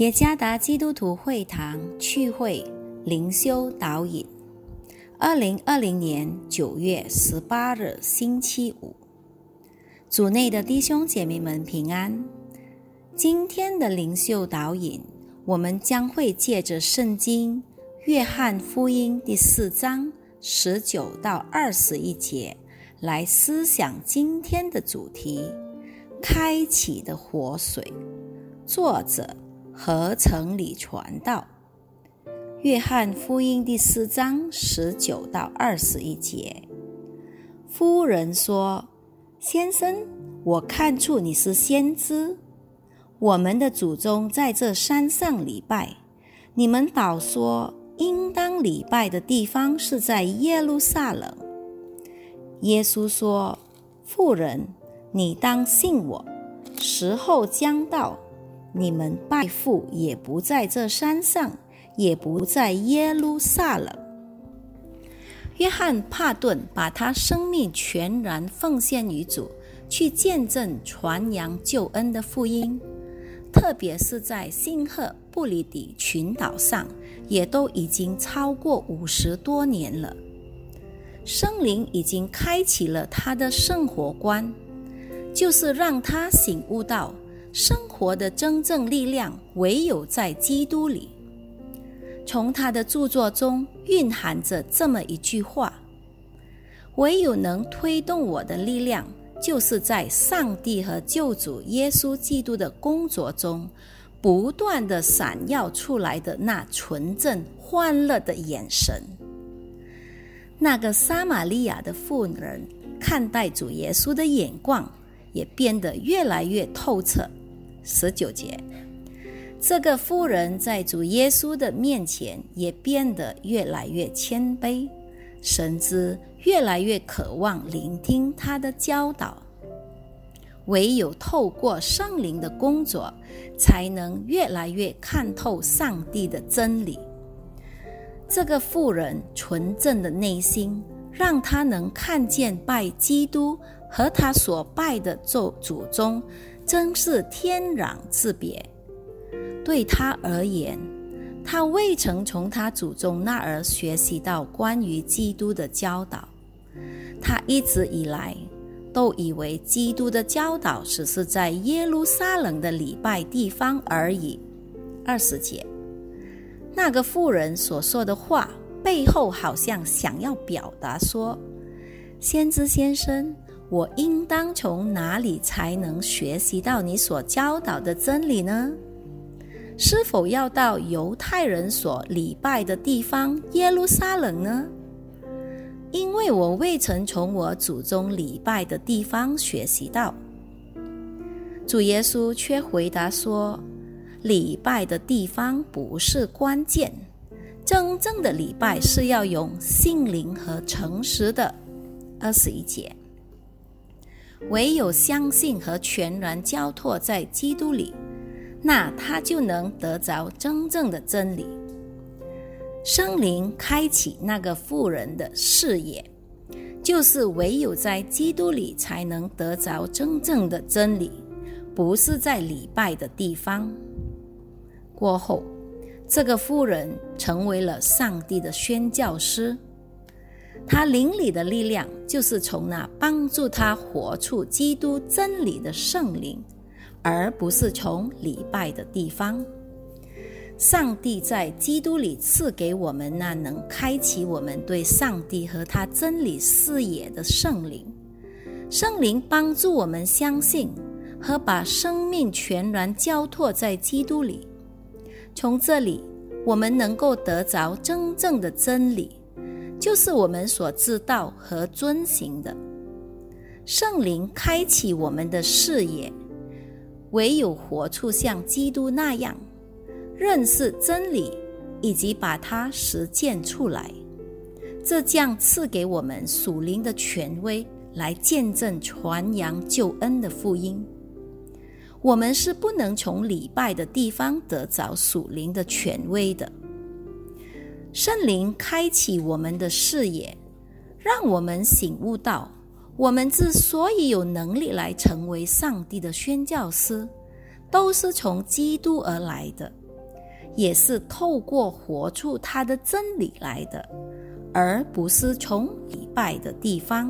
耶加达基督徒会堂趣会灵修导引，二零二零年九月十八日星期五，组内的弟兄姐妹们平安。今天的灵修导引，我们将会借着圣经《约翰福音》第四章十九到二十一节来思想今天的主题：开启的活水。作者。合城里传道，约翰福音第四章十九到二十一节。夫人说：“先生，我看出你是先知。我们的祖宗在这山上礼拜，你们倒说应当礼拜的地方是在耶路撒冷。”耶稣说：“妇人，你当信我，时候将到。”你们拜父也不在这山上，也不在耶路撒冷。约翰帕顿把他生命全然奉献于主，去见证传扬救恩的福音，特别是在新赫布里底群岛上，也都已经超过五十多年了。圣灵已经开启了他的生活观，就是让他醒悟到。生活的真正力量唯有在基督里。从他的著作中蕴含着这么一句话：唯有能推动我的力量，就是在上帝和救主耶稣基督的工作中不断的闪耀出来的那纯正欢乐的眼神。那个撒玛利亚的妇人看待主耶稣的眼光也变得越来越透彻。十九节，这个妇人在主耶稣的面前也变得越来越谦卑，甚至越来越渴望聆听他的教导。唯有透过圣灵的工作，才能越来越看透上帝的真理。这个妇人纯正的内心，让他能看见拜基督和他所拜的祖祖宗。真是天壤之别。对他而言，他未曾从他祖宗那儿学习到关于基督的教导。他一直以来都以为基督的教导只是在耶路撒冷的礼拜地方而已。二十节，那个妇人所说的话背后，好像想要表达说：“先知先生。”我应当从哪里才能学习到你所教导的真理呢？是否要到犹太人所礼拜的地方耶路撒冷呢？因为我未曾从我祖宗礼拜的地方学习到。主耶稣却回答说：“礼拜的地方不是关键，真正的礼拜是要用心灵和诚实的。”二十一节。唯有相信和全然交托在基督里，那他就能得着真正的真理。圣灵开启那个富人的视野，就是唯有在基督里才能得着真正的真理，不是在礼拜的地方。过后，这个妇人成为了上帝的宣教师。他灵里的力量，就是从那帮助他活出基督真理的圣灵，而不是从礼拜的地方。上帝在基督里赐给我们那能开启我们对上帝和他真理视野的圣灵。圣灵帮助我们相信和把生命全然交托在基督里。从这里，我们能够得着真正的真理。就是我们所知道和遵行的。圣灵开启我们的视野，唯有活出像基督那样认识真理，以及把它实践出来，这将赐给我们属灵的权威，来见证传扬救恩的福音。我们是不能从礼拜的地方得着属灵的权威的。圣灵开启我们的视野，让我们醒悟到，我们之所以有能力来成为上帝的宣教师，都是从基督而来的。也是透过活出他的真理来的，而不是从礼拜的地方。